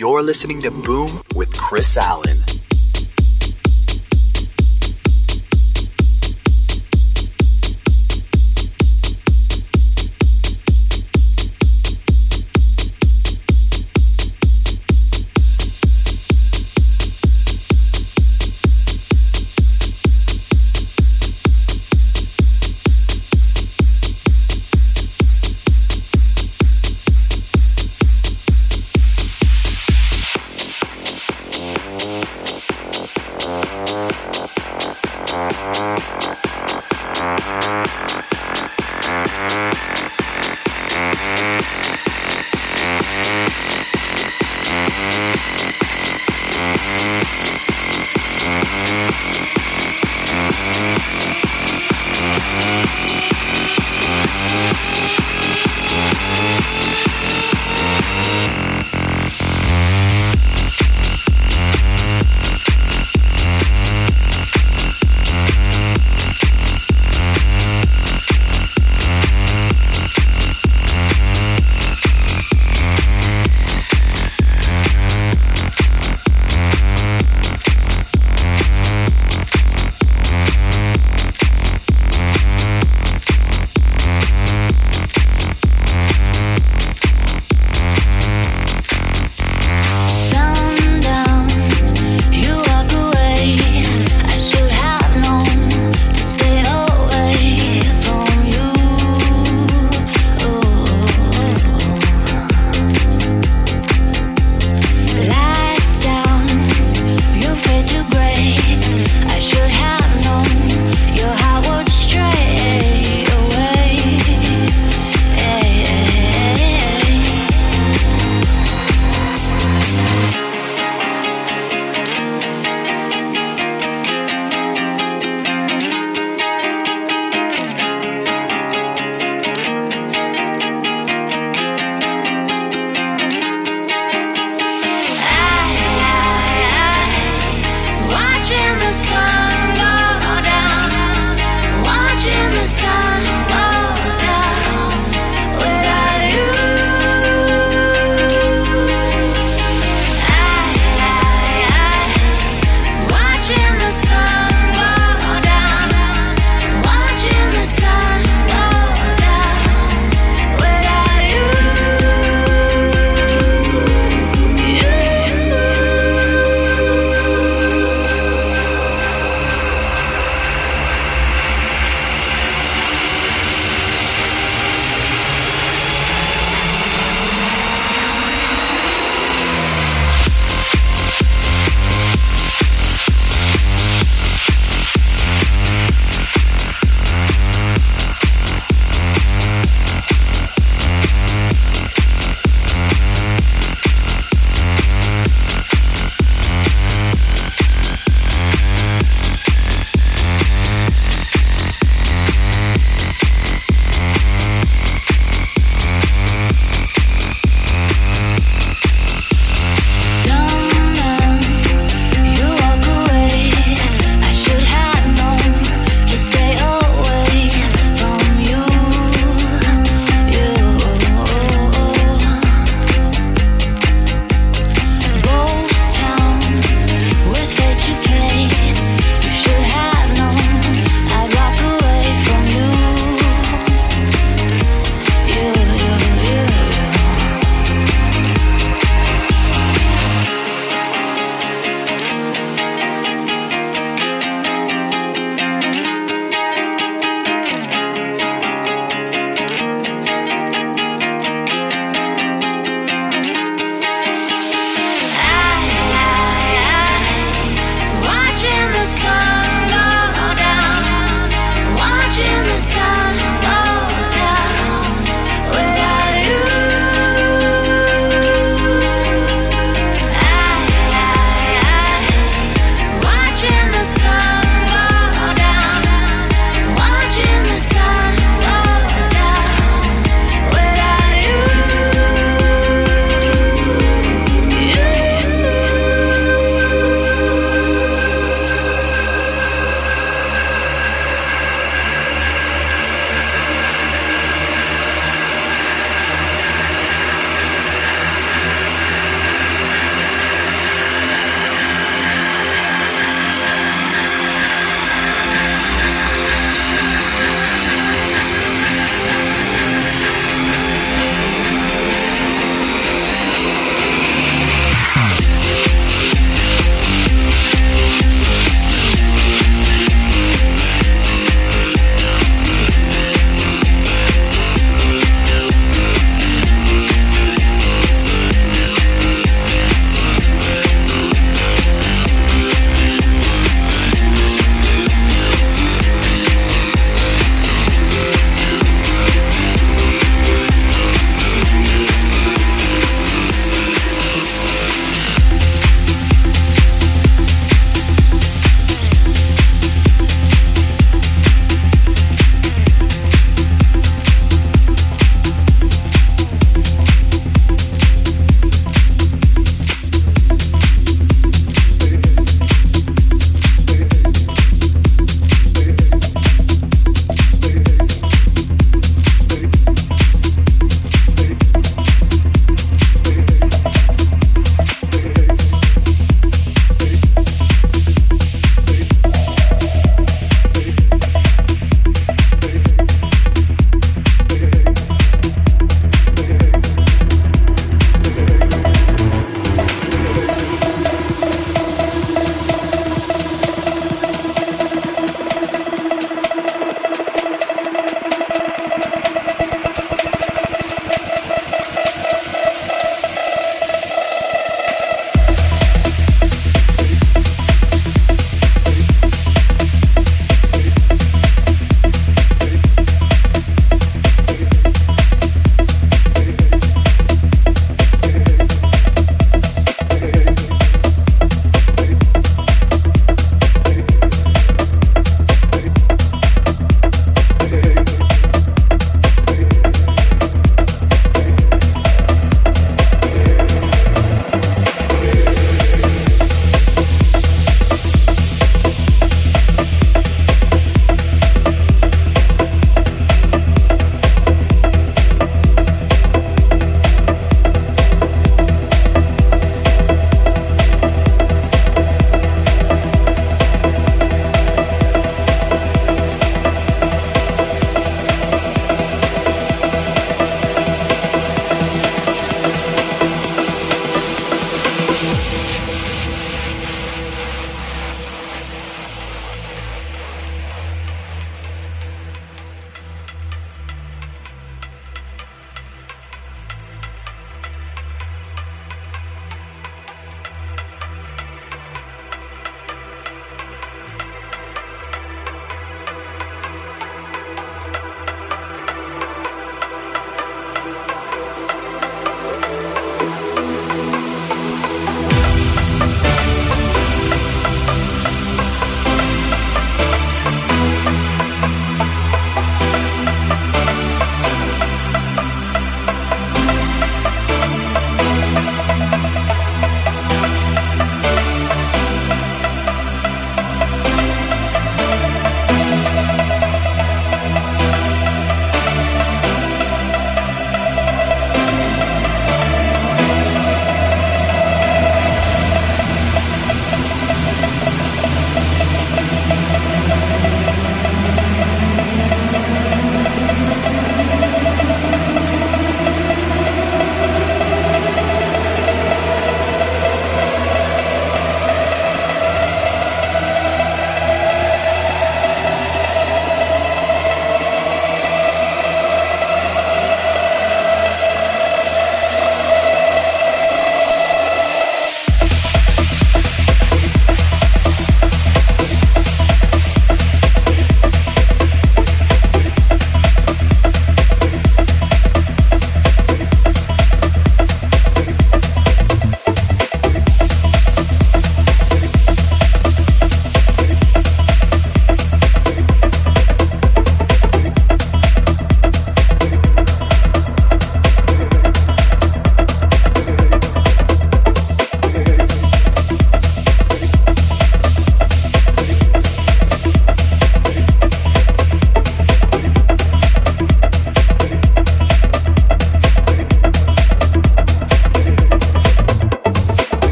You're listening to Boom with Chris Allen.